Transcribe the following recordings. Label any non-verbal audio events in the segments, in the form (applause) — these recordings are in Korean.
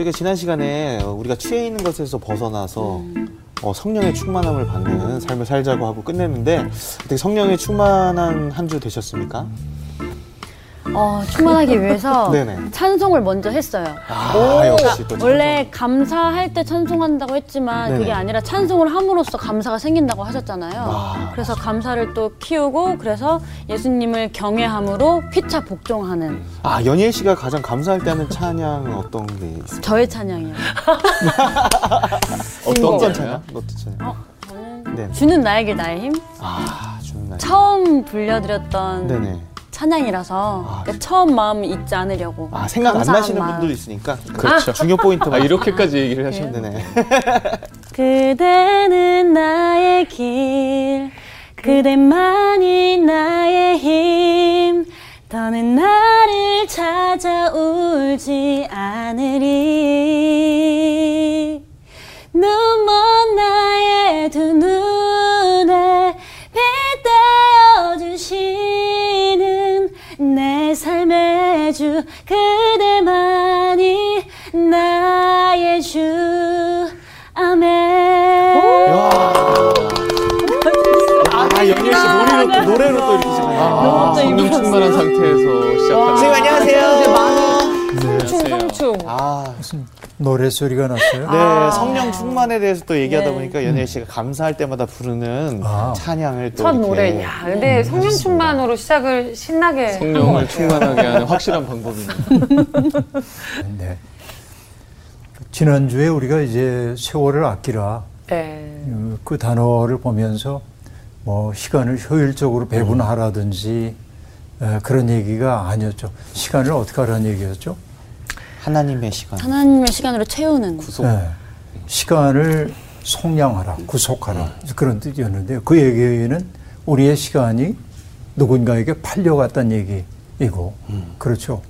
저희가 지난 시간에 우리가 취해 있는 것에서 벗어나서 어, 성령의 충만함을 받는 삶을 살자고 하고 끝냈는데 어떻게 성령의 충만한 한 주 되셨습니까? 어, 충만하기 위해서 (laughs) 네네. 찬송을 먼저 했어요. 아, 역시 또 원래 감사할 때 찬송한다고 했지만 네네. 그게 아니라 찬송을 함으로써 감사가 생긴다고 하셨잖아요. 아, 그래서 감사를 또 키우고 그래서 예수님을 경외함으로 피차 복종하는 아 연예 씨가 가장 감사할 때 하는 찬양은 어떤 게 있어요? 저의 찬양이에요. (laughs) 어떤? 찬양? 어떤 찬양? 저는 네. 주는 나에게 나의 힘 아 주는 날. 처음 불려드렸던 네네. 찬양이라서 아. 그 처음 마음 잊지 않으려고 아 생각 안 감사한 나시는 마음. 분도 있으니까 그렇죠. 중요 포인트 아, 이렇게까지 얘기를 하시면 네네. (laughs) 그대는 나의 길 그대만이 나의 힘 더는 나를 찾아 울지 않으리 눈먼 나의 두 눈 주 그대만이 나의 주. 아멘. 아 연예 씨 노래로 또 노래로 또 이렇게 시작하네요. 아, 성령 충만한 상태에서 시작하는 선생님 안녕하세요. 성충 성충. 아, 노래 소리가 났어요. 네 성령 충만에 대해서 또 얘기하다 네. 보니까 연예 씨가 감사할 때마다 부르는 아. 찬양을 또 첫 노래. 야, 근데 성령 충만으로 시작을 신나게. 한 성령을. 충만하게 하는 확실한 방법이네요. (laughs) 네. 지난주에 우리가 이제 세월을 아끼라 네. 어, 그 단어를 보면서 뭐 시간을 효율적으로 배분하라든지 에, 그런 얘기가 아니었죠. 시간을 어떻게 하라는 얘기였죠? 하나님의 시간. 하나님의 시간으로 채우는 구속. 네. 시간을 속량하라, 구속하라 그런 뜻이었는데 그 얘기는 우리의 시간이 누군가에게 팔려갔다는 얘기이고 그렇죠.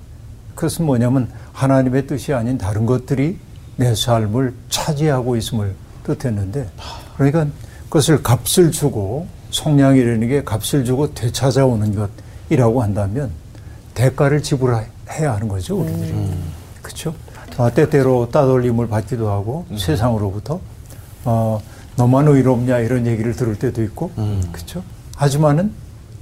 그것은 뭐냐면 하나님의 뜻이 아닌 다른 것들이 내 삶을 차지하고 있음을 뜻했는데 그러니까 그것을 값을 주고 속량이라는 게 값을 주고 되찾아오는 것이라고 한다면 대가를 지불해야 하는 거죠 우리들이 그렇죠. 아, 때때로 따돌림을 받기도 하고 세상으로부터 어, 너만 의롭냐 이런 얘기를 들을 때도 있고 그렇죠. 하지만은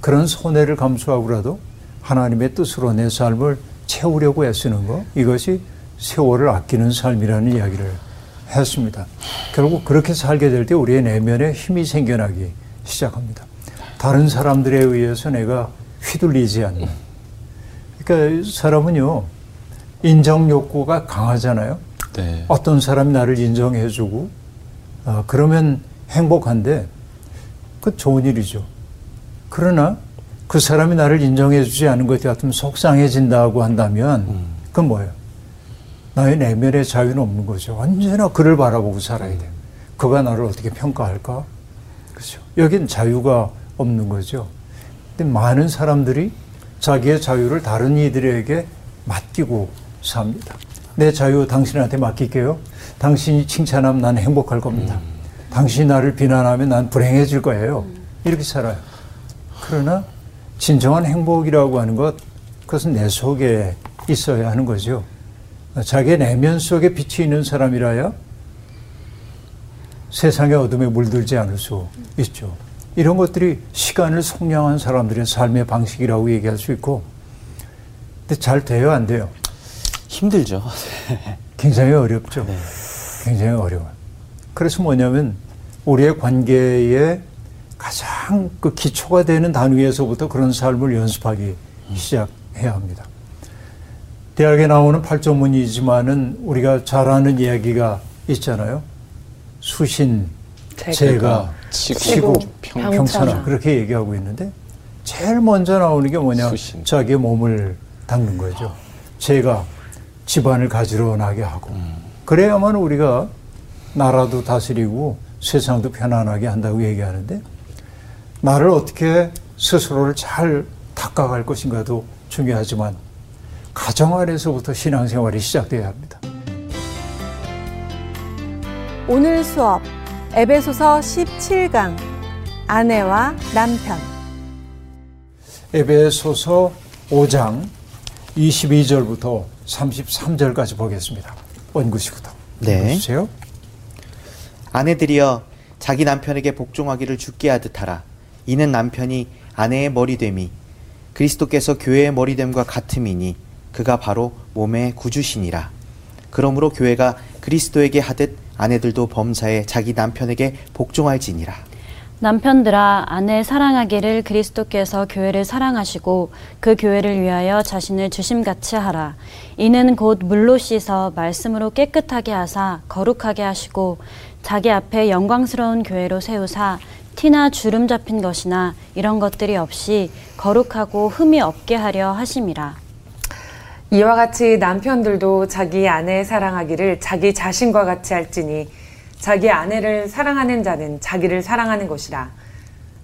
그런 손해를 감수하고라도 하나님의 뜻으로 내 삶을 채우려고 애쓰는 거 이것이 세월을 아끼는 삶이라는 이야기를 했습니다. 결국 그렇게 살게 될 때 우리의 내면에 힘이 생겨나기 시작합니다. 다른 사람들에 의해서 내가 휘둘리지 않는. 그러니까 사람은요 인정 욕구가 강하잖아요. 네. 어떤 사람이 나를 인정해주고 어, 그러면 행복한데 그 좋은 일이죠. 그러나 그 사람이 나를 인정해주지 않은 것 같으면 속상해진다고 한다면 그건 뭐예요? 나의 내면의 자유는 없는 거죠. 언제나 그를 바라보고 살아야 돼요. 그가 나를 어떻게 평가할까? 그렇죠. 여긴 자유가 없는 거죠. 근데 많은 사람들이 자기의 자유를 다른 이들에게 맡기고 삽니다. 내 자유 당신한테 맡길게요. 당신이 칭찬하면 난 행복할 겁니다. 당신이 나를 비난하면 난 불행해질 거예요. 이렇게 살아요. 그러나 진정한 행복이라고 하는 것, 그것은 내 속에 있어야 하는 거죠. 자기의 내면 속에 빛이 있는 사람이라야 세상의 어둠에 물들지 않을 수 있죠. 이런 것들이 시간을 속량한 사람들의 삶의 방식이라고 얘기할 수 있고, 근데 잘 돼요, 안 돼요? 힘들죠. 굉장히 어렵죠. 굉장히 어려워요. 그래서 뭐냐면 우리의 관계에 가장 그 기초가 되는 단위에서부터 그런 삶을 연습하기 시작해야 합니다. 대학에 나오는 팔조문이지만은 우리가 잘 아는 이야기가 있잖아요. 수신, 제가, 치고, 평, 평천하 그렇게 얘기하고 있는데 제일 먼저 나오는 게 뭐냐 수신. 자기의 몸을 닦는 거죠. 제가 집안을 가지러 나게 하고 그래야만 우리가 나라도 다스리고 세상도 편안하게 한다고 얘기하는데 나를 어떻게 스스로를 잘 닦아갈 것인가도 중요하지만 가정 안에서부터 신앙생활이 시작돼야 합니다. 오늘 수업 에베소서 17강 아내와 남편 에베소서 5장 22절부터 33절까지 보겠습니다. 원구시구다. 네. 주세요. 아내들이여 자기 남편에게 복종하기를 죽게 하듯 하라. 이는 남편이 아내의 머리됨이 그리스도께서 교회의 머리됨과 같음이니 그가 바로 몸의 구주시니라. 그러므로 교회가 그리스도에게 하듯 아내들도 범사에 자기 남편에게 복종할지니라. 남편들아 아내 사랑하기를 그리스도께서 교회를 사랑하시고 그 교회를 위하여 자신을 주심같이 하라. 이는 곧 물로 씻어 말씀으로 깨끗하게 하사 거룩하게 하시고 자기 앞에 영광스러운 교회로 세우사 티나 주름 잡힌 것이나 이런 것들이 없이 거룩하고 흠이 없게 하려 하심이라. 이와 같이 남편들도 자기 아내 사랑하기를 자기 자신과 같이 할지니 자기 아내를 사랑하는 자는 자기를 사랑하는 것이라.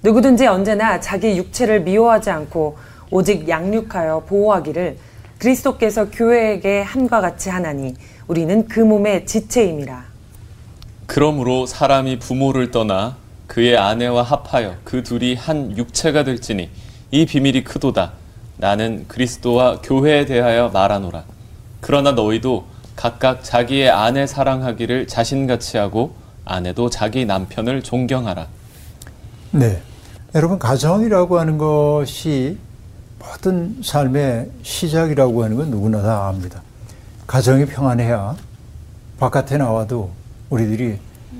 누구든지 언제나 자기 육체를 미워하지 않고 오직 양육하여 보호하기를 그리스도께서 교회에게 함과 같이 하나니 우리는 그 몸의 지체임이라. 그러므로 사람이 부모를 떠나 그의 아내와 합하여 그 둘이 한 육체가 될지니 이 비밀이 크도다. 나는 그리스도와 교회에 대하여 말하노라. 그러나 너희도 각각 자기의 아내 사랑하기를 자신같이 하고 아내도 자기 남편을 존경하라. 네. 여러분, 가정이라고 하는 것이 모든 삶의 시작이라고 하는 건 누구나 다 압니다. 가정이 평안해야 바깥에 나와도 우리들이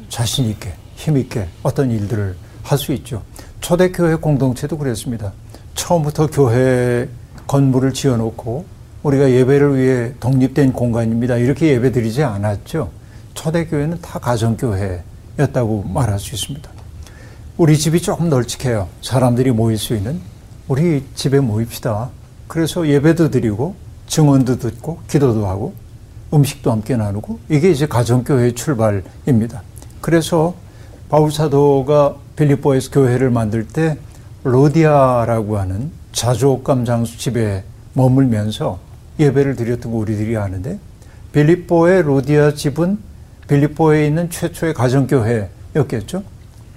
자신 있게, 힘 있게 어떤 일들을 할 수 있죠. 초대교회 공동체도 그랬습니다. 처음부터 교회 건물을 지어놓고 우리가 예배를 위해 독립된 공간입니다. 이렇게 예배 드리지 않았죠. 초대교회는 다 가정교회였다고 말할 수 있습니다. 우리 집이 조금 널찍해요. 사람들이 모일 수 있는. 우리 집에 모입시다. 그래서 예배도 드리고 증언도 듣고 기도도 하고 음식도 함께 나누고 이게 이제 가정교회의 출발입니다. 그래서 바울 사도가 빌립보에서 교회를 만들 때 로디아라고 하는 자주옥감 장수 집에 머물면서 예배를 드렸던 거 우리들이 아는데 빌립보의 로디아 집은 빌립보에 있는 최초의 가정교회였겠죠.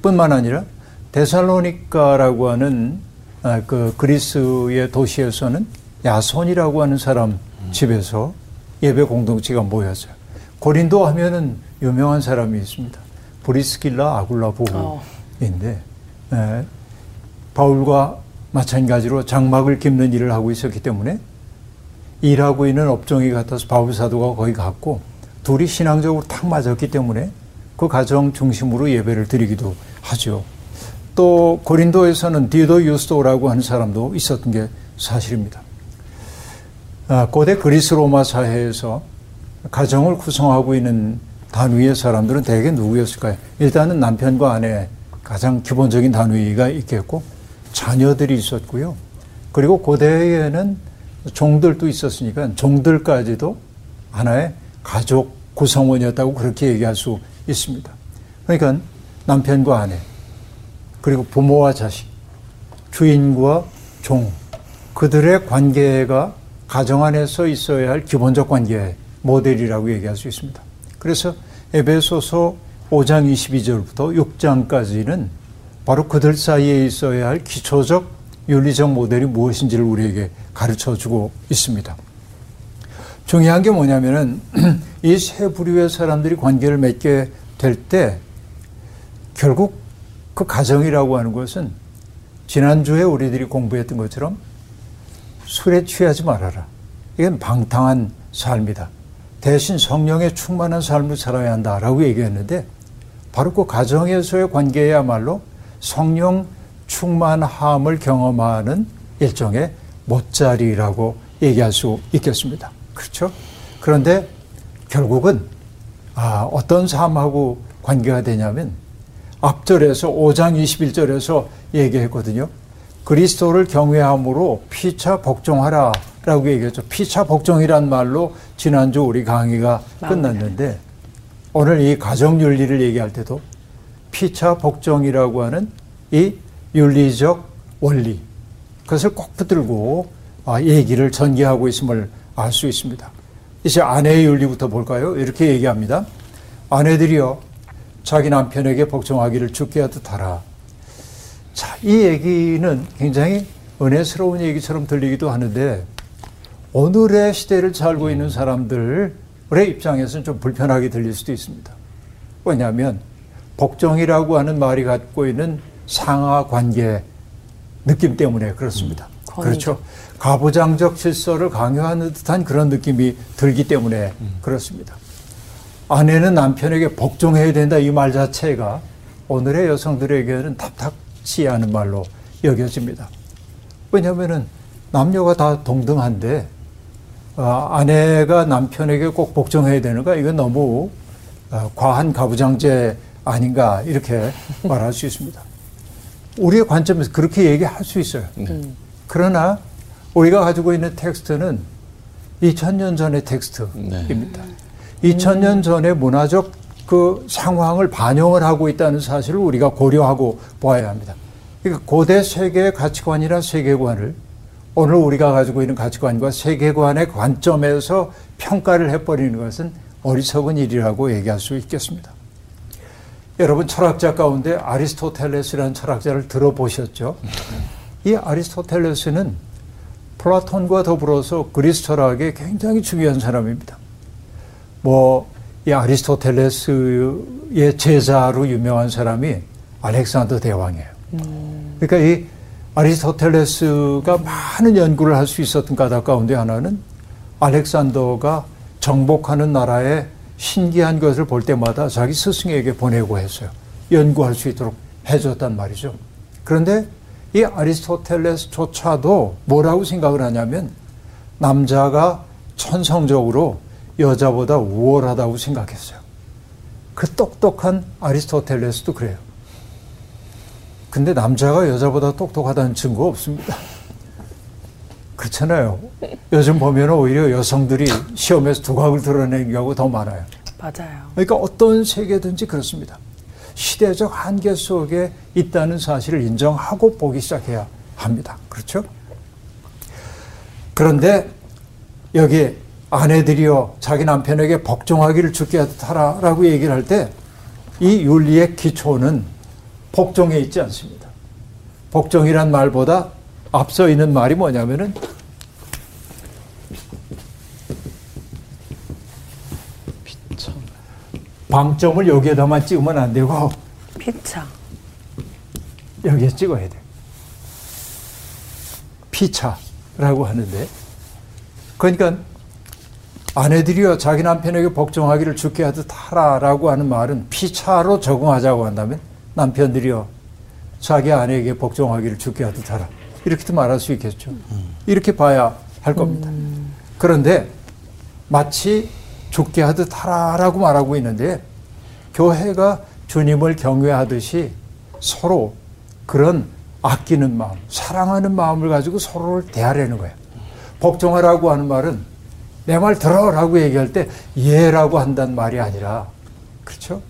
뿐만 아니라 데살로니카라고 하는 아, 그 그리스의 도시에서는 야손이라고 하는 사람 집에서 예배 공동체가 모였어요. 고린도 하면은 유명한 사람이 있습니다. 브리스길라 아굴라 부부인데 에, 바울과 마찬가지로 장막을 깁는 일을 하고 있었기 때문에 일하고 있는 업종이 같아서 바울 사도가 거기 갔고 둘이 신앙적으로 탁 맞았기 때문에 그 가정 중심으로 예배를 드리기도 하죠. 또 고린도에서는 디도 유스도라고 하는 사람도 있었던 게 사실입니다. 아, 고대 그리스 로마 사회에서 가정을 구성하고 있는 단위의 사람들은 대개 누구였을까요? 일단은 남편과 아내 가장 기본적인 단위가 있겠고 자녀들이 있었고요. 그리고 고대에는 종들도 있었으니까 종들까지도 하나의 가족 구성원이었다고 그렇게 얘기할 수 있습니다. 그러니까 남편과 아내 그리고 부모와 자식 주인과 종 그들의 관계가 가정 안에서 있어야 할 기본적 관계 모델이라고 얘기할 수 있습니다. 그래서 에베소서 5장 22절부터 6장까지는 바로 그들 사이에 있어야 할 기초적 윤리적 모델이 무엇인지를 우리에게 가르쳐 주고 있습니다. 중요한 게 뭐냐면은 (clears throat) 이 세 부류의 사람들이 관계를 맺게 될 때 결국 그 가정이라고 하는 것은 지난주에 우리들이 공부했던 것처럼 술에 취하지 말아라. 이건 방탕한 삶이다. 대신 성령에 충만한 삶을 살아야 한다라고 얘기했는데 바로 그 가정에서의 관계야말로 성령 충만함을 경험하는 일종의 못자리라고 얘기할 수 있겠습니다. 그렇죠? 그런데 결국은 아, 어떤 삶하고 관계가 되냐면 앞절에서 5장 21절에서 얘기했거든요. 그리스도를 경외함으로 피차 복종하라 라고 얘기했죠. 피차 복종이란 말로 지난주 우리 강의가 끝났는데 오늘 이 가정윤리를 얘기할 때도 피차 복종이라고 하는 이 윤리적 원리 그것을 꼭 붙들고 아, 얘기를 전개하고 있음을 알 수 있습니다. 이제 아내의 윤리부터 볼까요? 이렇게 얘기합니다. 아내들이여 자기 남편에게 복종하기를 죽게 하듯 하라. 자, 이 얘기는 굉장히 은혜스러운 얘기처럼 들리기도 하는데 오늘의 시대를 살고 있는 사람들 입장에서는 좀 불편하게 들릴 수도 있습니다. 왜냐하면 복종이라고 하는 말이 갖고 있는 상하 관계 느낌 때문에 그렇습니다. 음, 그렇죠. 가부장적 질서를 강요하는 듯한 그런 느낌이 들기 때문에 음. 그렇습니다. 아내는 남편에게 복종해야 된다 이 말 자체가 오늘의 여성들에게는 답답치 않은 말로 여겨집니다. 왜냐하면 남녀가 다 동등한데 어, 아내가 남편에게 꼭 복종해야 되는가 이건 너무 어, 과한 가부장제 아닌가 이렇게 말할 수 있습니다. 우리의 관점에서 그렇게 얘기할 수 있어요. 네. 그러나 우리가 가지고 있는 텍스트는 2000년 전의 텍스트입니다. 네. 2000년 전의 문화적 그 상황을 반영을 하고 있다는 사실을 우리가 고려하고 보아야 합니다. 그러니까 고대 세계의 가치관이나 세계관을 오늘 우리가 가지고 있는 가치관과 세계관의 관점에서 평가를 해버리는 것은 어리석은 일이라고 얘기할 수 있겠습니다. 여러분 철학자 가운데 아리스토텔레스라는 철학자를 들어보셨죠? 이 아리스토텔레스는 플라톤과 더불어서 그리스 철학에 굉장히 중요한 사람입니다. 뭐, 이 아리스토텔레스의 제자로 유명한 사람이 알렉산더 대왕이에요. 그러니까 이 아리스토텔레스가 많은 연구를 할 수 있었던 까닭 가운데 하나는 알렉산더가 정복하는 나라의 신기한 것을 볼 때마다 자기 스승에게 보내고 했어요. 연구할 수 있도록 해줬단 말이죠. 그런데 이 아리스토텔레스조차도 뭐라고 생각을 하냐면 남자가 천성적으로 여자보다 우월하다고 생각했어요. 그 똑똑한 아리스토텔레스도 그래요. 근데 남자가 여자보다 똑똑하다는 증거 없습니다. 그렇잖아요. 요즘 보면 오히려 여성들이 시험에서 두각을 드러내는 경우가 더 많아요. 맞아요. 그러니까 어떤 세계든지 그렇습니다. 시대적 한계 속에 있다는 사실을 인정하고 보기 시작해야 합니다. 그렇죠? 그런데 여기 아내들이여 자기 남편에게 복종하기를 죽게 하라라고 얘기를 할 때 이 윤리의 기초는 복종에 있지 않습니다. 복종이란 말보다 앞서 있는 말이 뭐냐면은 방점을 여기에다만 찍으면 안 되고 피차 여기에 찍어야 돼. 피차라고 하는데 그러니까 아내들이여 자기 남편에게 복종하기를 죽게 하듯 하라라고 하는 말은 피차로 적응하자고 한다면 남편들이여 자기 아내에게 복종하기를 죽게 하듯 하라. 이렇게도 말할 수 있겠죠. 이렇게 봐야 할 겁니다. 그런데 마치 죽게 하듯 하라라고 말하고 있는데 교회가 주님을 경외하듯이 서로 그런 아끼는 마음, 사랑하는 마음을 가지고 서로를 대하려는 거예요. 복종하라고 하는 말은 내 말 들어라고 얘기할 때 예라고 한다는 말이 아니라 그렇죠?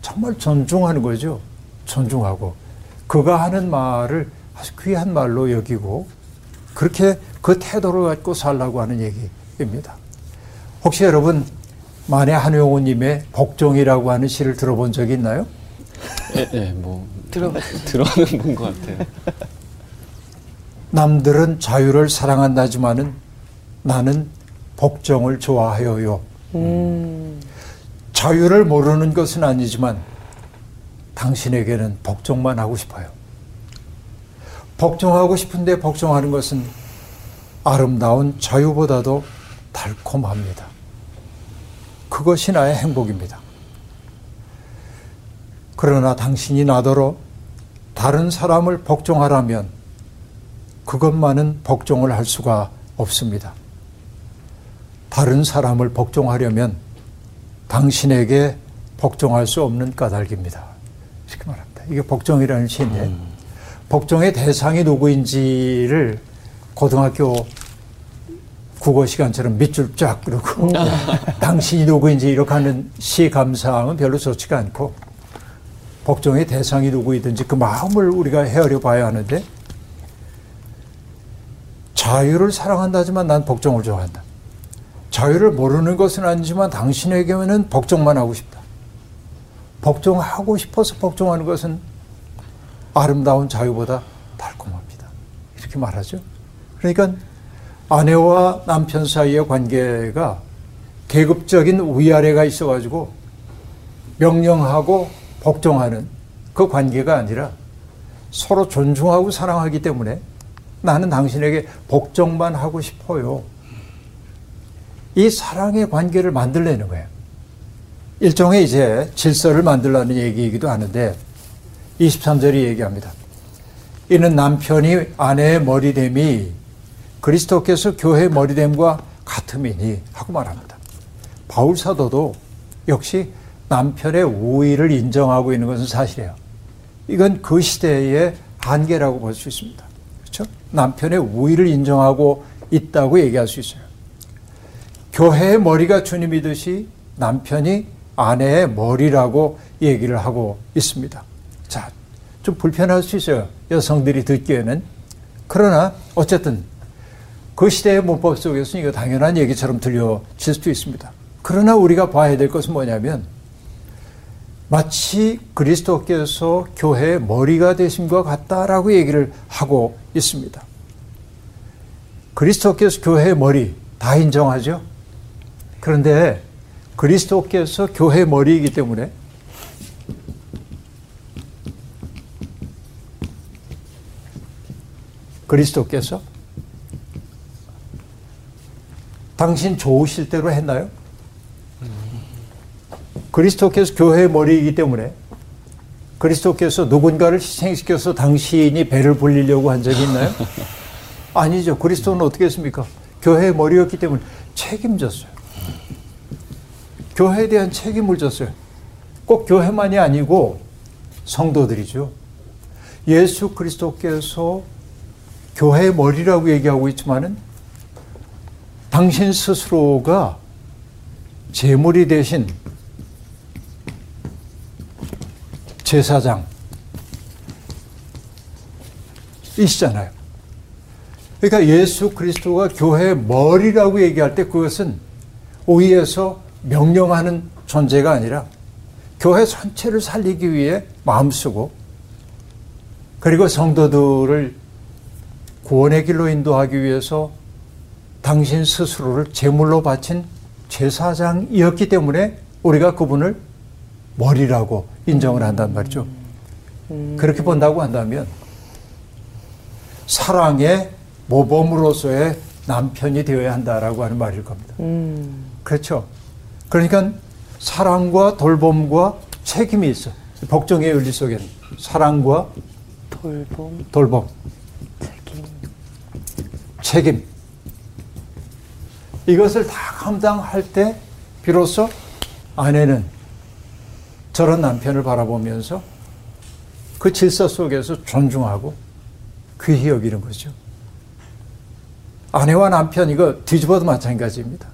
정말 존중하는 거죠. 존중하고 그가 하는 말을 아주 귀한 말로 여기고 그렇게 그 태도를 갖고 살라고 하는 얘기입니다. 혹시 여러분 만해 한용우님의 복종이라고 하는 시를 들어본 적이 있나요? 예, 예, 뭐 들어 들어는 본것 같아요. 남들은 자유를 사랑한다지만은 나는 복종을 좋아하여요. 음. 자유를 모르는 것은 아니지만 당신에게는 복종만 하고 싶어요. 복종하고 싶은데 복종하는 것은 아름다운 자유보다도 달콤합니다. 그것이 나의 행복입니다. 그러나 당신이 나더러 다른 사람을 복종하라면 그것만은 복종을 할 수가 없습니다. 다른 사람을 복종하려면 당신에게 복종할 수 없는 까닭입니다. 이렇게 말합니다. 이게 복종이라는 시인데 음. 복종의 대상이 누구인지를 고등학교 국어 시간처럼 밑줄 쫙 그러고 음. (laughs) 당신이 누구인지 이렇게 하는 시 감상은 별로 좋지가 않고 복종의 대상이 누구이든지 그 마음을 우리가 헤아려 봐야 하는데 자유를 사랑한다지만 난 복종을 좋아한다. 자유를 모르는 것은 아니지만 당신에게는 복종만 하고 싶다. 복종하고 싶어서 복종하는 것은 아름다운 자유보다 달콤합니다. 이렇게 말하죠. 그러니까 아내와 남편 사이의 관계가 계급적인 위아래가 있어가지고 명령하고 복종하는 그 관계가 아니라 서로 존중하고 사랑하기 때문에 나는 당신에게 복종만 하고 싶어요. 이 사랑의 관계를 만들려는 거예요. 일종의 이제 질서를 만들라는 얘기이기도 하는데 23절이 얘기합니다. 이는 남편이 아내의 머리됨이 그리스도께서 교회의 머리됨과 같음이니 하고 말합니다. 바울 사도도 역시 남편의 우위를 인정하고 있는 것은 사실이에요. 이건 그 시대의 한계라고 볼 수 있습니다. 그렇죠? 남편의 우위를 인정하고 있다고 얘기할 수 있어요. 교회의 머리가 주님이듯이 남편이 아내의 머리라고 얘기를 하고 있습니다. 자, 좀 불편할 수 있어요. 여성들이 듣기에는. 그러나 어쨌든 그 시대의 문법 속에서 이거 당연한 얘기처럼 들려질 수도 있습니다. 그러나 우리가 봐야 될 것은 뭐냐면 마치 그리스도께서 교회의 머리가 되심과 같다라고 얘기를 하고 있습니다. 그리스도께서 교회의 머리 다 인정하죠? 그런데 그리스도께서 교회의 머리이기 때문에 그리스도께서 당신 좋으실 대로 했나요? 그리스도께서 교회의 머리이기 때문에 그리스도께서 누군가를 희생시켜서 당신이 배를 불리려고 한 적이 있나요? (laughs) 아니죠. 그리스도는 어떻게 했습니까? 교회의 머리였기 때문에 책임졌어요. 교회에 대한 책임을 졌어요. 꼭 교회만이 아니고 성도들이죠. 예수 그리스도께서 교회의 머리라고 얘기하고 있지만은 당신 스스로가 제물이 되신 제사장 이시잖아요. 그러니까 예수 그리스도가 교회의 머리라고 얘기할 때 그것은 오히에서 명령하는 존재가 아니라 교회 전체를 살리기 위해 마음쓰고 그리고 성도들을 구원의 길로 인도하기 위해서 당신 스스로를 제물로 바친 제사장이었기 때문에 우리가 그분을 머리라고 인정을 한단 말이죠. 그렇게 본다고 한다면 사랑의 모범으로서의 남편이 되어야 한다라고 하는 말일 겁니다. 음. 그렇죠. 그러니까 사랑과 돌봄과 책임이 있어. 복종의 윤리 속에는 사랑과 돌봄, 돌봄, 책임. 이것을 다 감당할 때 비로소 아내는 저런 남편을 바라보면서 그 질서 속에서 존중하고 귀히 여기는 거죠. 아내와 남편 이거 뒤집어도 마찬가지입니다.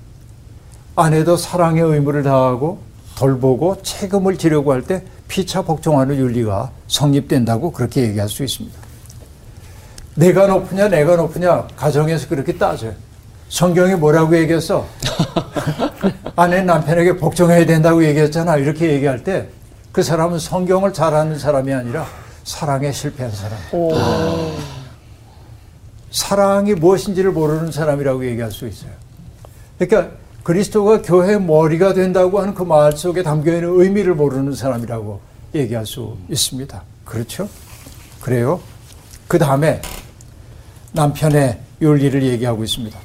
아내도 사랑의 의무를 다하고 돌보고 책임을 지려고 할 때 피차 복종하는 윤리가 성립된다고 그렇게 얘기할 수 있습니다. 내가 높으냐 내가 높으냐 가정에서 그렇게 따져요. 성경이 뭐라고 얘기했어? (laughs) 아내 남편에게 복종해야 된다고 얘기했잖아. 이렇게 얘기할 때 그 사람은 성경을 잘 아는 사람이 아니라 사랑에 실패한 사람. 사랑이 무엇인지를 모르는 사람이라고 얘기할 수 있어요. 그러니까 그리스도가 교회 머리가 된다고 하는 그 말 속에 담겨 있는 의미를 모르는 사람이라고 얘기할 수 있습니다. 그렇죠? 그래요. 그 다음에 남편의 윤리를 얘기하고 있습니다.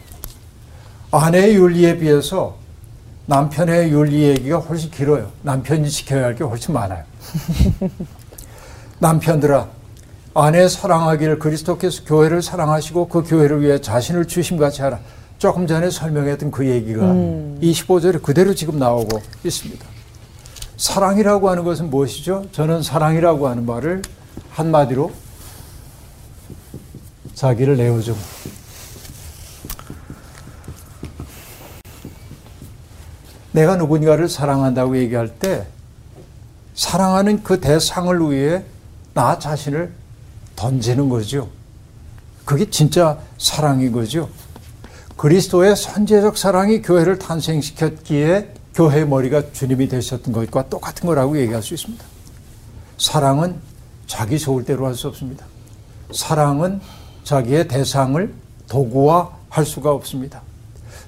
아내의 윤리에 비해서 남편의 윤리 얘기가 훨씬 길어요. 남편이 지켜야 할 게 훨씬 많아요. (laughs) 남편들아, 아내 사랑하기를 그리스도께서 교회를 사랑하시고 그 교회를 위해 자신을 주심같이 하라. 조금 전에 설명했던 그 얘기가 음. 25절에 그대로 지금 나오고 있습니다. 사랑이라고 하는 것은 무엇이죠? 저는 사랑이라고 하는 말을 한마디로 자기를 내어줌. 내가 누군가를 사랑한다고 얘기할 때 사랑하는 그 대상을 위해 나 자신을 던지는 거죠. 그게 진짜 사랑인 거죠. 그리스도의 선제적 사랑이 교회를 탄생시켰기에 교회의 머리가 주님이 되셨던 것과 똑같은 거라고 얘기할 수 있습니다. 사랑은 자기 좋을 대로 할 수 없습니다. 사랑은 자기의 대상을 도구화할 수가 없습니다.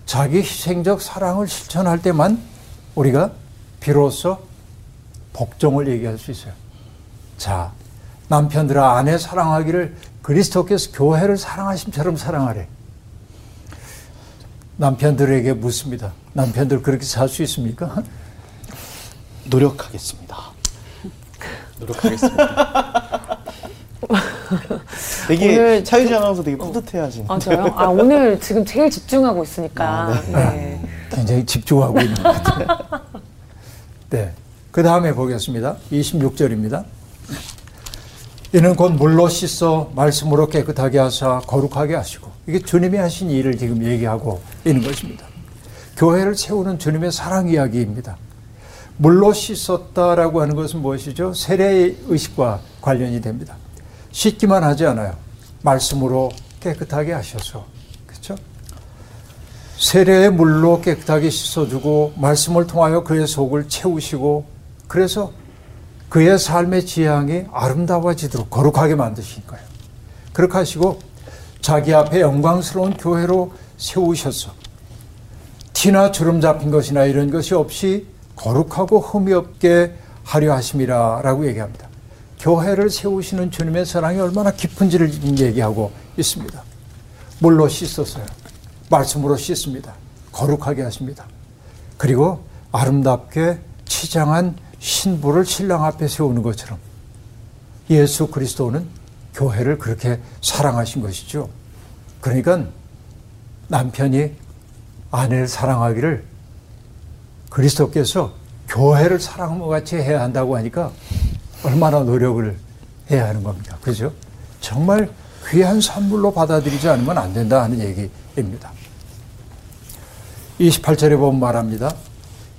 자기 희생적 사랑을 실천할 때만 우리가 비로소 복종을 얘기할 수 있어요. 자, 남편들아 아내 사랑하기를 그리스도께서 교회를 사랑하심처럼 사랑하래. 남편들에게 묻습니다. 남편들 그렇게 살 수 있습니까? 노력하겠습니다. (laughs) 노력하겠습니다. (laughs) 되게 오늘 차유지 아나운서 되게 뿌듯해하시는. 아, 저요? 아, 오늘 지금 제일 집중하고 있으니까. 네. 굉장히 집중하고 있는 것 같아요. (laughs) 네. 그 다음에 보겠습니다. 26절입니다. 이는 곧 물로 씻어 말씀으로 깨끗하게 하사 거룩하게 하시고 이게 주님이 하신 일을 지금 얘기하고 있는 것입니다. 교회를 세우는 주님의 사랑 이야기입니다. 물로 씻었다라고 하는 것은 무엇이죠? 세례 의식과 관련이 됩니다. 씻기만 하지 않아요. 말씀으로 깨끗하게 하셔서 그렇죠? 세례의 물로 깨끗하게 씻어주고 말씀을 통하여 그의 속을 채우시고 그래서 그의 삶의 지향이 아름다워지도록 거룩하게 만드신 거예요. 그렇게 하시고 자기 앞에 영광스러운 교회로 세우셔서 티나 주름 잡힌 것이나 이런 것이 없이 거룩하고 흠이 없게 하려 하심이라라고 얘기합니다. 교회를 세우시는 주님의 사랑이 얼마나 깊은지를 얘기하고 있습니다. 물로 씻었어요. 말씀으로 씻습니다. 거룩하게 하십니다. 그리고 아름답게 치장한 신부를 신랑 앞에 세우는 것처럼 예수 그리스도는 교회를 그렇게 사랑하신 것이죠. 그러니까 남편이 아내를 사랑하기를 그리스도께서 교회를 사랑함과 같이 해야 한다고 하니까 얼마나 노력을 해야 하는 겁니까? 그죠? 정말 귀한 선물로 받아들이지 않으면 안 된다 하는 얘기입니다. 28절에 보면 말합니다.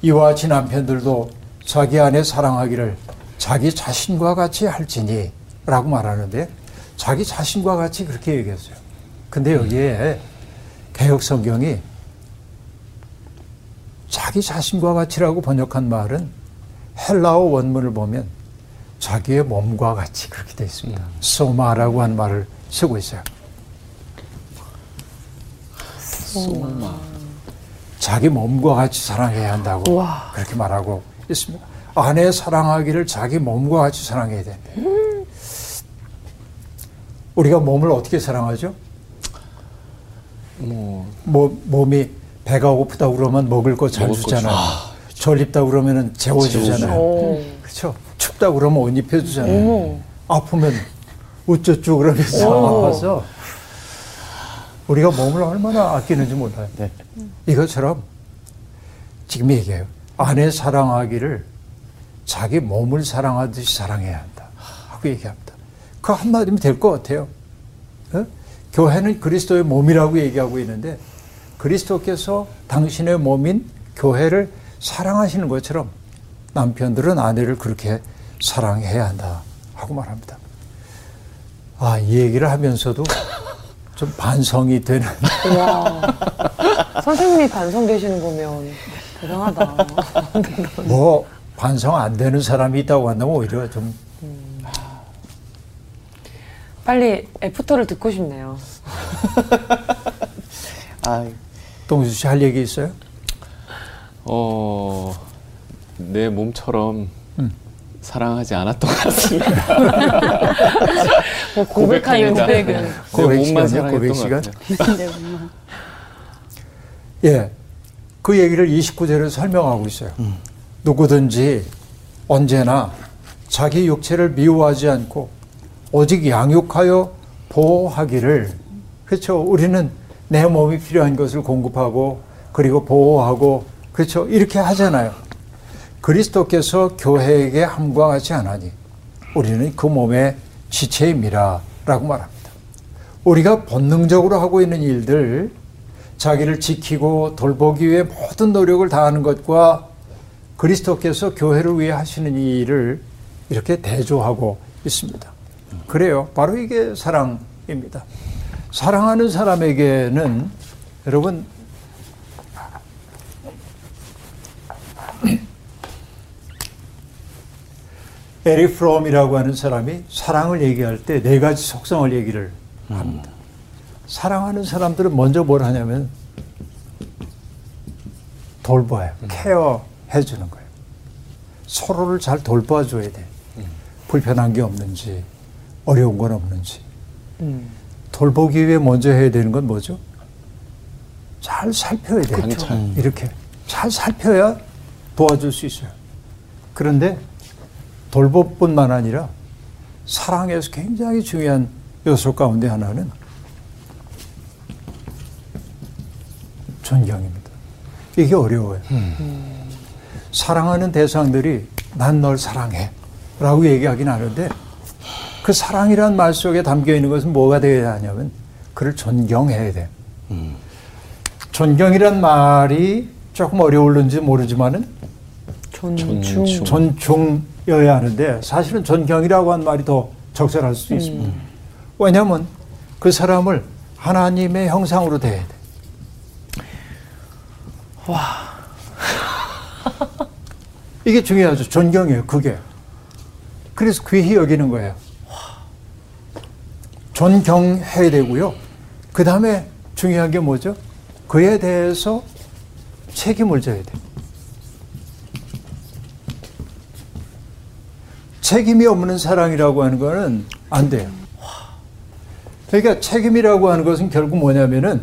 이와 같이 남편들도 자기 아내 사랑하기를 자기 자신과 같이 할지니 라고 말하는데 자기 자신과 같이 그렇게 얘기했어요. 근데 여기에 개혁 성경이 자기 자신과 같이라고 번역한 말은 헬라어 원문을 보면 자기의 몸과 같이 그렇게 되어 있습니다. 소마라고 한 말을 쓰고 있어요. 소마. 자기 몸과 같이 사랑해야 한다고 우와. 그렇게 말하고 있습니다. 아내 사랑하기를 자기 몸과 같이 사랑해야 된대. 우리가 몸을 어떻게 사랑하죠? 뭐 뭐, 몸이 배가 고프다 그러면 먹을 거잘 먹을 거 주잖아요. 졸립다 그러면은 재워주잖아요. 오. 그렇죠. 춥다 그러면 옷 입혀주잖아요. 어머. 아프면 우쭈쭈 그러면서 오. 아파서 우리가 몸을 얼마나 아끼는지 몰라요. 네. 이것처럼 지금 얘기해요. 아내 사랑하기를 자기 몸을 사랑하듯이 사랑해야 한다. 하고 얘기합니다. 그 한마디면 될 것 같아요. 어? 교회는 그리스도의 몸이라고 얘기하고 있는데 그리스도께서 당신의 몸인 교회를 사랑하시는 것처럼 남편들은 아내를 그렇게 사랑해야 한다. 하고 말합니다. 아, 이 얘기를 하면서도 좀 반성이 되는 와. 선생님이 반성되시는 거면 대단하다. 뭐 반성 안 되는 사람이 있다고 한다면 오히려 좀 빨리 애프터를 듣고 싶네요. 아, 동수 씨 할 얘기 있어요? 어, 내 몸처럼 음. 사랑하지 않았던 것 같습니다. 뭐 고백하는. 고백은. 내 고백 몸만 시간이요? 사랑했던 고백 것 시간? 예. 그 얘기를 29절에 설명하고 있어요. 누구든지 언제나 자기 육체를 미워하지 않고 오직 양육하여 보호하기를 그렇죠. 우리는 내 몸이 필요한 것을 공급하고 그리고 보호하고 그렇죠. 이렇게 하잖아요. 그리스도께서 교회에게 함과 같이 하나니 우리는 그 몸의 지체입니다. 라고 말합니다. 우리가 본능적으로 하고 있는 일들 자기를 지키고 돌보기 위해 모든 노력을 다하는 것과 그리스도께서 교회를 위해 하시는 이 일을 이렇게 대조하고 있습니다. 그래요. 바로 이게 사랑입니다. 사랑하는 사람에게는 여러분 에리 프롬이라고 하는 사람이 사랑을 얘기할 때 네 가지 속성을 얘기를 합니다. 사랑하는 사람들은 먼저 뭘 하냐면 돌봐요. 케어해 주는 거예요. 서로를 잘 돌봐줘야 돼. 불편한 게 없는지, 어려운 건 없는지. 돌보기 위해 먼저 해야 되는 건 뭐죠? 잘 살펴야 돼요. 이렇게 잘 살펴야 도와줄 수 있어요. 그런데 돌봄뿐만 아니라 사랑에서 굉장히 중요한 요소 가운데 하나는 존경입니다. 이게 어려워요. 사랑하는 대상들이 난 널 사랑해 라고 얘기하긴 하는데 그 사랑이란 말 속에 담겨 있는 것은 뭐가 되어야 하냐면 그를 존경해야 돼. 존경이란 말이 조금 어려울는지 모르지만은 존중. 존중. 존중 여야 하는데 사실은 존경이라고 한 말이 더 적절할 수 있습니다. 왜냐하면 그 사람을 하나님의 형상으로 대해야 돼. 와. (laughs) 이게 중요하죠. 존경이에요. 그게. 그래서 귀히 여기는 거예요. 존경해야 되고요. 그 다음에 중요한 게 뭐죠? 그에 대해서 책임을 져야 돼요. 책임이 없는 사랑이라고 하는 거는 안 돼요. 그러니까 책임이라고 하는 것은 결국 뭐냐면은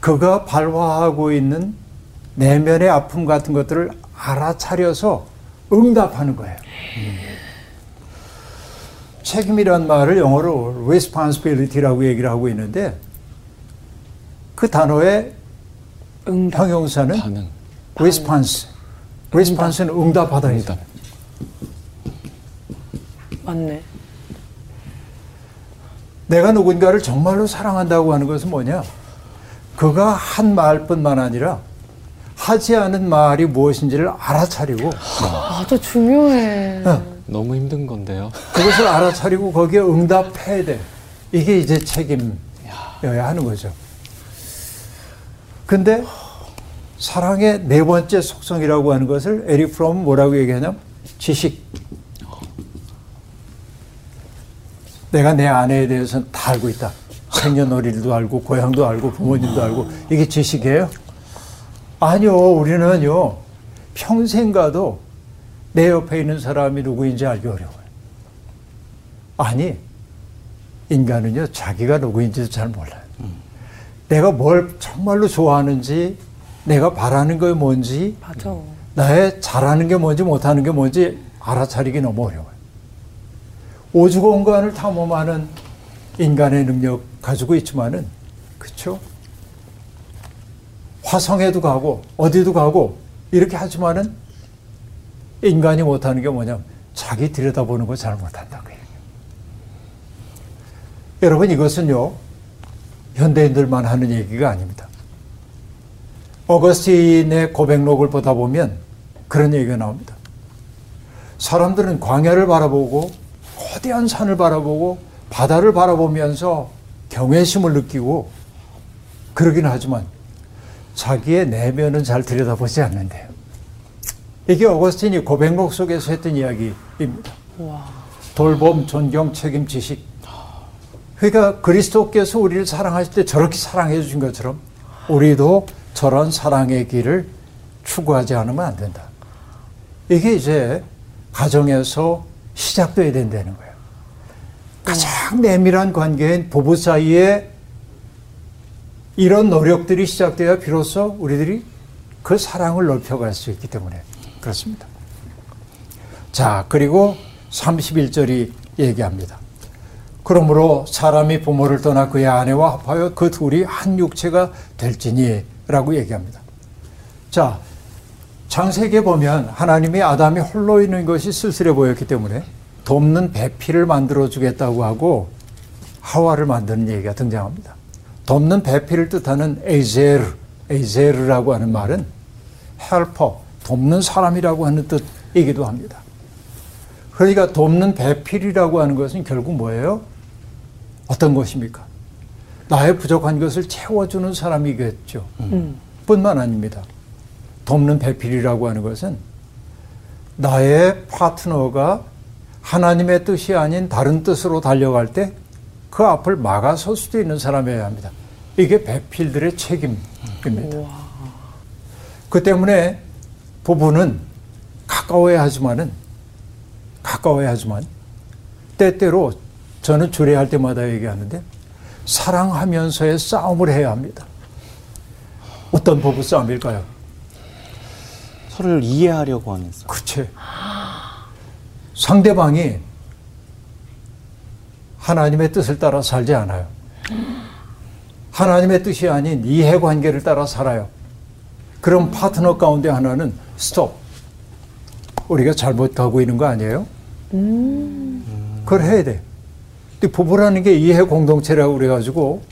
그가 발화하고 있는 내면의 아픔 같은 것들을 알아차려서 응답하는 거예요. 책임이란 말을 영어로 responsibility라고 얘기를 하고 있는데 그 단어의 응답. 형용사는 반응. response. response는 응답하다. 응답. 맞네. 내가 누군가를 정말로 사랑한다고 하는 것은 뭐냐? 그가 한 말뿐만 아니라 하지 않은 말이 무엇인지를 알아차리고 아주 중요해. 너무 힘든 건데요. 그것을 알아차리고 거기에 응답해야 돼. 이게 이제 책임이어야 하는 거죠. 근데 사랑의 네 번째 속성이라고 하는 것을 에리 프롬은 뭐라고 얘기하냐면 지식. 내가 내 아내에 대해서는 다 알고 있다. 생년월일도 알고 고향도 알고 부모님도 알고 이게 지식이에요? 아니요. 우리는요. 평생 가도 내 옆에 있는 사람이 누구인지 알기 어려워요. 아니, 인간은요, 자기가 누구인지도 잘 몰라요. 내가 뭘 정말로 좋아하는지, 내가 바라는 게 뭔지, 맞아. 나의 잘하는 게 뭔지 못하는 게 뭔지 알아차리기 너무 어려워요. 오주 공간을 탐험하는 인간의 능력 가지고 있지만은, 그쵸? 화성에도 가고, 어디도 가고, 이렇게 하지만은, 인간이 못하는 게 뭐냐면, 자기 들여다보는 거 잘 못한다고 해요. 여러분, 이것은요, 현대인들만 하는 얘기가 아닙니다. 어거스틴의 고백록을 보다 보면 그런 얘기가 나옵니다. 사람들은 광야를 바라보고 거대한 산을 바라보고 바다를 바라보면서 경외심을 느끼고 그러긴 하지만 자기의 내면은 잘 들여다보지 않는데요. 이게 어거스틴이 고백록 속에서 했던 이야기입니다. 돌봄, 존경, 책임, 지식. 그러니까 그리스도께서 우리를 사랑하실 때 저렇게 사랑해 주신 것처럼 우리도 저런 사랑의 길을 추구하지 않으면 안 된다. 이게 이제 가정에서 시작돼야 된다는 거예요. 가장 내밀한 관계인 부부 사이에 이런 노력들이 시작돼야 비로소 우리들이 그 사랑을 넓혀갈 수 있기 때문에 그렇습니다. 자, 그리고 31절이 얘기합니다. 그러므로 사람이 부모를 떠나 그의 아내와 합하여 그 둘이 한 육체가 될지니 라고 얘기합니다. 자, 창세기에 보면 하나님이 아담이 홀로 있는 것이 쓸쓸해 보였기 때문에 돕는 배필을 만들어 주겠다고 하고 하와를 만드는 얘기가 등장합니다. 돕는 배필을 뜻하는 에이제르, 에이제르라고 하는 말은 헬퍼, 돕는 사람이라고 하는 뜻이기도 합니다. 그러니까 돕는 배필이라고 하는 것은 결국 뭐예요? 어떤 것입니까? 나의 부족한 것을 채워주는 사람이겠죠. 뿐만 아닙니다. 돕는 배필이라고 하는 것은 나의 파트너가 하나님의 뜻이 아닌 다른 뜻으로 달려갈 때 그 앞을 막아설 수도 있는 사람이어야 합니다. 이게 배필들의 책임입니다. 그 때문에 부부는 가까워야 하지만은 가까워야 하지만 때때로 저는 주례할 때마다 얘기하는데 사랑하면서의 싸움을 해야 합니다. 어떤 부부 싸움일까요? 서로를 이해하려고 하는 싸움. 그치. 상대방이 하나님의 뜻을 따라 살지 않아요. 하나님의 뜻이 아닌 이해 관계를 따라 살아요. 그럼 파트너 가운데 하나는 스톱. 우리가 잘못 가고 있는 거 아니에요? 그걸 해야 돼. 근데 부부라는 게 이해 공동체라고 그래가지고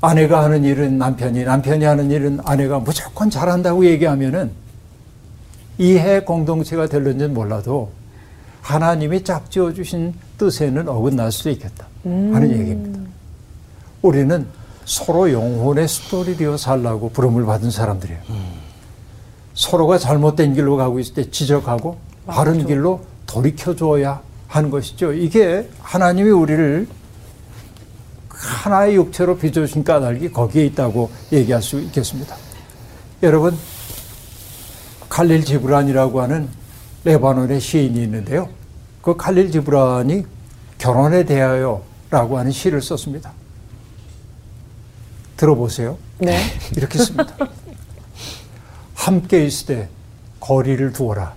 아내가 하는 일은 남편이, 남편이 하는 일은 아내가 무조건 잘한다고 얘기하면은 이해 공동체가 될는지는 몰라도 하나님이 짝지어 주신 뜻에는 어긋날 수도 있겠다 하는 얘기입니다. 우리는 서로 영혼의 스토리 되어 살라고 부름을 받은 사람들이에요. 서로가 잘못된 길로 가고 있을 때 지적하고 바른 길로 돌이켜 줘야 하는 것이죠. 이게 하나님이 우리를 하나의 육체로 빚어주신 까닭이 거기에 있다고 얘기할 수 있겠습니다. 여러분, 칼릴 지브란이라고 하는 레바논의 시인이 있는데요. 그 칼릴 지브란이 결혼에 대하여라고 하는 시를 썼습니다. 들어보세요. 네. (laughs) 이렇게 씁니다. 함께 있을 때 거리를 두어라.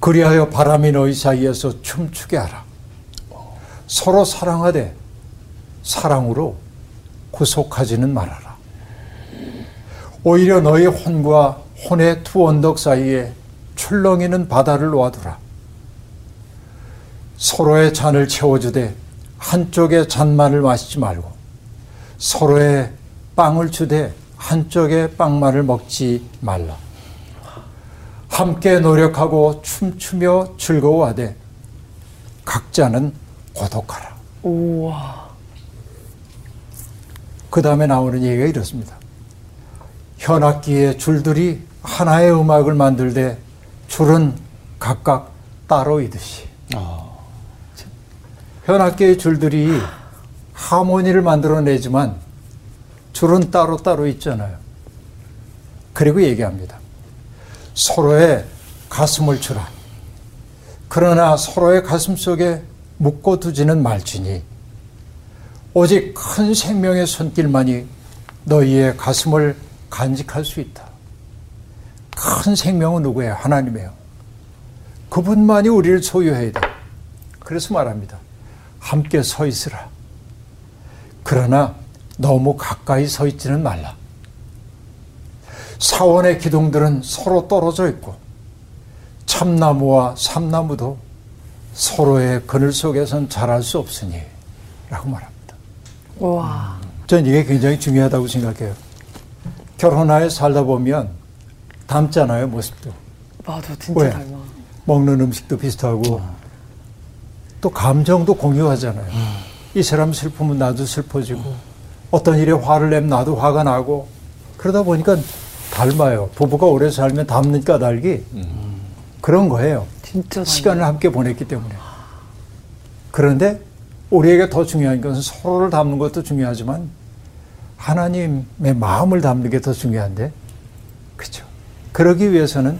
그리하여 바람이 너희 사이에서 춤추게 하라. 서로 사랑하되 사랑으로 구속하지는 말아라. 오히려 너희 혼과 혼의 두 언덕 사이에 출렁이는 바다를 놓아두라. 서로의 잔을 채워주되 한쪽의 잔만을 마시지 말고 서로의 빵을 주되 한쪽의 빵만을 먹지 말라. 함께 노력하고 춤추며 즐거워하되 각자는 고독하라. 우와. 그 다음에 나오는 얘기가 이렇습니다. 현악기의 줄들이 하나의 음악을 만들되 줄은 각각 따로 있듯이. 현악기의 줄들이 하모니를 만들어내지만 줄은 따로 따로 있잖아요. 그리고 얘기합니다. 서로의 가슴을 주라. 그러나 서로의 가슴 속에 묶어두지는 말지니 오직 큰 생명의 손길만이 너희의 가슴을 간직할 수 있다. 큰 생명은 누구예요? 하나님이에요. 그분만이 우리를 소유해야 돼. 그래서 말합니다. 함께 서 있으라. 그러나 너무 가까이 서 있지는 말라. 사원의 기둥들은 서로 떨어져 있고 참나무와 삼나무도 서로의 그늘 속에선 자랄 수 없으니 라고 말합니다. 우와. 저는 이게 굉장히 중요하다고 생각해요. 결혼하여 살다 보면 닮잖아요, 모습도. 맞아, 진짜 왜? 닮아. 먹는 음식도 비슷하고 또 감정도 공유하잖아요. 이 사람 슬프면 나도 슬퍼지고 어떤 일에 화를 내면 나도 화가 나고 그러다 보니까 닮아요. 부부가 오래 살면 닮는 까닭이 그런 거예요. 진짜. 시간을 함께 보냈기 때문에. 그런데 우리에게 더 중요한 것은 서로를 닮는 것도 중요하지만 하나님의 마음을 닮는 게 더 중요한데, 그죠? 그러기 위해서는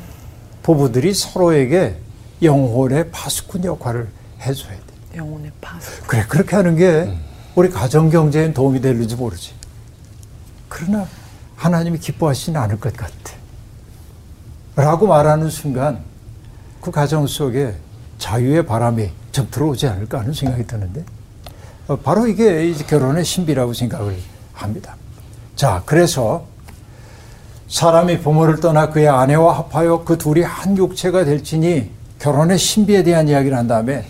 부부들이 서로에게 영혼의 파수꾼 역할을 해줘야 돼. 영혼의 파수. 그래, 그렇게 하는 게 우리 가정 경제에 도움이 될지 모르지. 그러나 하나님이 기뻐하시진 않을 것 같아. 라고 말하는 순간 그 가정 속에 자유의 바람이 좀 들어오지 않을까 하는 생각이 드는데 어, 바로 이게 이제 결혼의 신비라고 생각을 합니다. 자, 그래서 사람이 부모를 떠나 그의 아내와 합하여 그 둘이 한 육체가 될지니 결혼의 신비에 대한 이야기를 한 다음에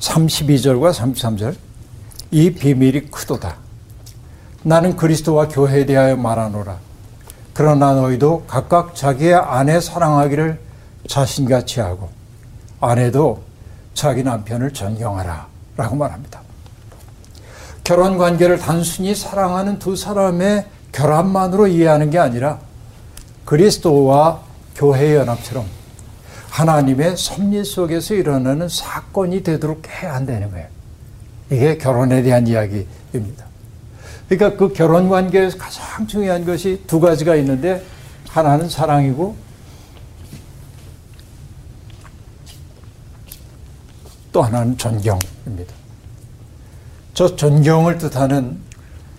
32절과 33절 이 비밀이 크도다. 나는 그리스도와 교회에 대하여 말하노라. 그러나 너희도 각각 자기의 아내 사랑하기를 자신같이 하고 아내도 자기 남편을 존경하라 라고 말합니다. 결혼 관계를 단순히 사랑하는 두 사람의 결합만으로 이해하는 게 아니라 그리스도와 교회의 연합처럼 하나님의 섭리 속에서 일어나는 사건이 되도록 해야 한다는 거예요. 이게 결혼에 대한 이야기입니다. 그러니까 그 결혼 관계에서 가장 중요한 것이 두 가지가 있는데 하나는 사랑이고 또 하나는 존경입니다. 저 존경을 뜻하는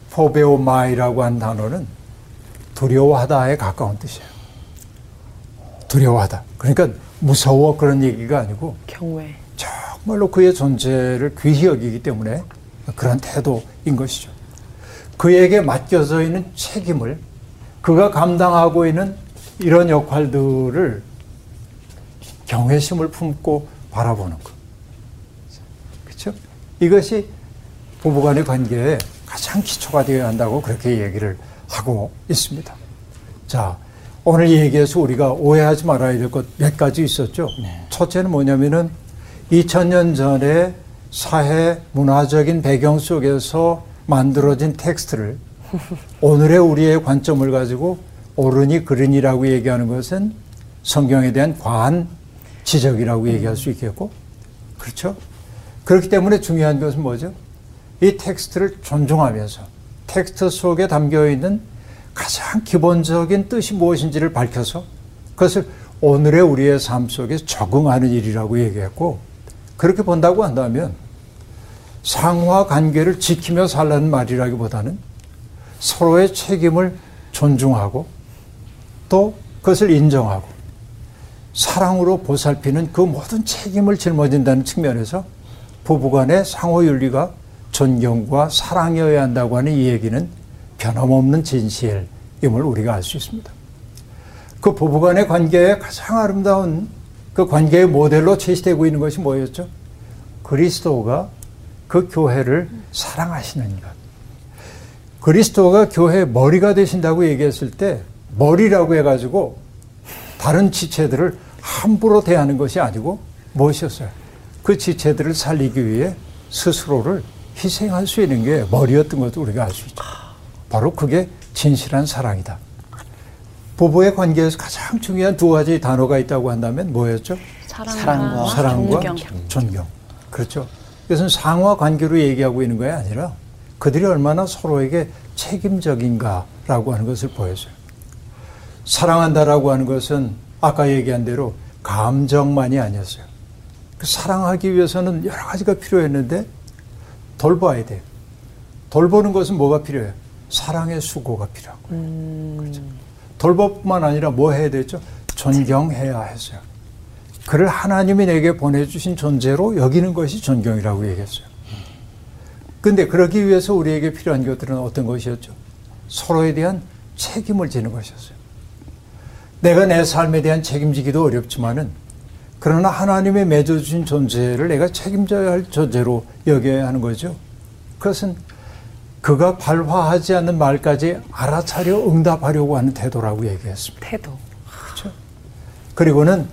포베오마이라고 한 단어는 두려워하다에 가까운 뜻이에요. 두려워하다. 그러니까 무서워 그런 얘기가 아니고 경외. 정말로 그의 존재를 귀히 여기기 때문에 그런 태도인 것이죠. 그에게 맡겨져 있는 책임을 그가 감당하고 있는 이런 역할들을 경외심을 품고 바라보는 것. 그렇죠? 이것이 부부 간의 관계에 가장 기초가 되어야 한다고 그렇게 얘기를 하고 있습니다. 자, 오늘 얘기에서 우리가 오해하지 말아야 될 것 몇 가지 있었죠. 네. 첫째는 뭐냐면은 2000년 전에 사회 문화적인 배경 속에서 만들어진 텍스트를 (laughs) 오늘의 우리의 관점을 가지고 옳으니 그르니라고 얘기하는 것은 성경에 대한 과한 지적이라고 얘기할 수 있겠고 그렇죠? 그렇기 때문에 중요한 것은 뭐죠? 이 텍스트를 존중하면서 텍스트 속에 담겨 있는 가장 기본적인 뜻이 무엇인지를 밝혀서 그것을 오늘의 우리의 삶 속에 적응하는 일이라고 얘기했고 그렇게 본다고 한다면 상호와 관계를 지키며 살라는 말이라기보다는 서로의 책임을 존중하고 또 그것을 인정하고 사랑으로 보살피는 그 모든 책임을 짊어진다는 측면에서 부부간의 상호 윤리가 존경과 사랑이어야 한다고 하는 이 얘기는 변함없는 진실임을 우리가 알 수 있습니다. 그 부부간의 관계의 가장 아름다운 그 관계의 모델로 제시되고 있는 것이 뭐였죠? 그리스도가 그 교회를 사랑하시는 것. 그리스도가 교회의 머리가 되신다고 얘기했을 때 머리라고 해가지고 다른 지체들을 함부로 대하는 것이 아니고 무엇이었어요? 그 지체들을 살리기 위해 스스로를 희생할 수 있는 게 머리였던 것도 우리가 알 수 있죠. 바로 그게 진실한 사랑이다. 부부의 관계에서 가장 중요한 두 가지 단어가 있다고 한다면 뭐였죠? 사랑과, 사랑과 존경. 존경. 그렇죠. 이것은 상하 관계로 얘기하고 있는 것이 아니라 그들이 얼마나 서로에게 책임적인가라고 하는 것을 보여줘요. 사랑한다라고 하는 것은 아까 얘기한 대로 감정만이 아니었어요. 그 사랑하기 위해서는 여러 가지가 필요했는데 돌봐야 돼요. 돌보는 것은 뭐가 필요해요? 사랑의 수고가 거예요. 음. 그렇죠? 돌보뿐만 아니라 뭐 해야 되죠? 존경해야 했어요. 그를 하나님이 내게 보내주신 존재로 여기는 것이 존경이라고 얘기했어요. 근데 그러기 위해서 우리에게 필요한 것들은 어떤 것이었죠? 서로에 대한 책임을 지는 것이었어요. 내가 내 삶에 대한 책임지기도 어렵지만은 그러나 하나님의 맺어주신 존재를 내가 책임져야 할 존재로 여겨야 하는 거죠. 그것은 그가 발화하지 않는 말까지 알아차려 응답하려고 하는 태도라고 얘기했습니다. 태도. 그렇죠. 그리고는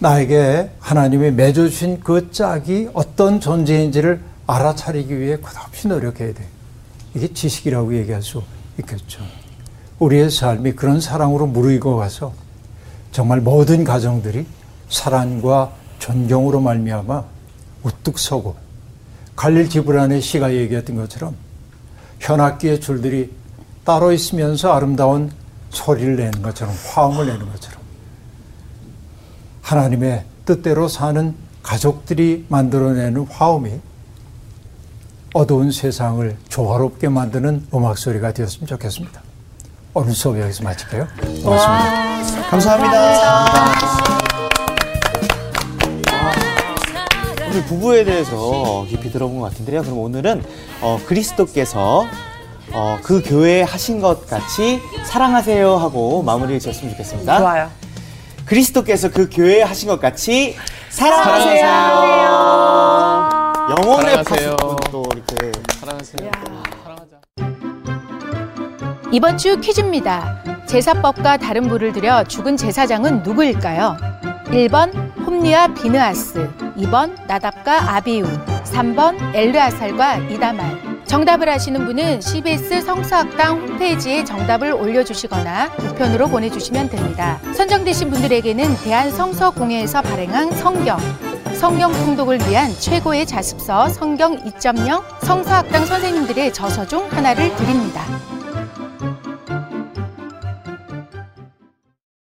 나에게 하나님이 맺어주신 그 짝이 어떤 존재인지를 알아차리기 위해 끝없이 노력해야 돼. 이게 지식이라고 얘기할 수 있겠죠. 우리의 삶이 그런 사랑으로 무르익어 가서 정말 모든 가정들이 사랑과 존경으로 말미암아 우뚝 서고 갈릴 지브란의 시가 얘기했던 것처럼 현악기의 줄들이 따로 있으면서 아름다운 소리를 내는 것처럼 화음을 내는 것처럼 하나님의 뜻대로 사는 가족들이 만들어내는 화음이 어두운 세상을 조화롭게 만드는 음악 소리가 되었으면 좋겠습니다. 오늘 수업 여기서 마칠게요. 고맙습니다. 감사합니다. 오늘 부부에 대해서 깊이 들어본 것 같은데요. 그럼 오늘은 어, 그리스도께서 어, 그 교회에 하신 것 같이 사랑하세요 하고 마무리를 지었으면 좋겠습니다. 좋아요. 그리스도께서 그 교회에 하신 것 같이 사랑하세요. 영혼의 사랑하세요. 파수꾼 또 이렇게 사랑하세요. 사랑하자. 이번 주 퀴즈입니다. 제사법과 다른 부를 들여 죽은 제사장은 누구일까요? 1번 홈리와 비느아스, 2번 나답과 아비우, 3번 엘르아살과 이다말. 정답을 아시는 분은 CBS 성서학당 홈페이지에 정답을 올려주시거나 우편으로 보내주시면 됩니다. 선정되신 분들에게는 대한성서공회에서 발행한 성경, 성경 통독을 위한 최고의 자습서 성경 2.0 성서학당 선생님들의 저서 중 하나를 드립니다.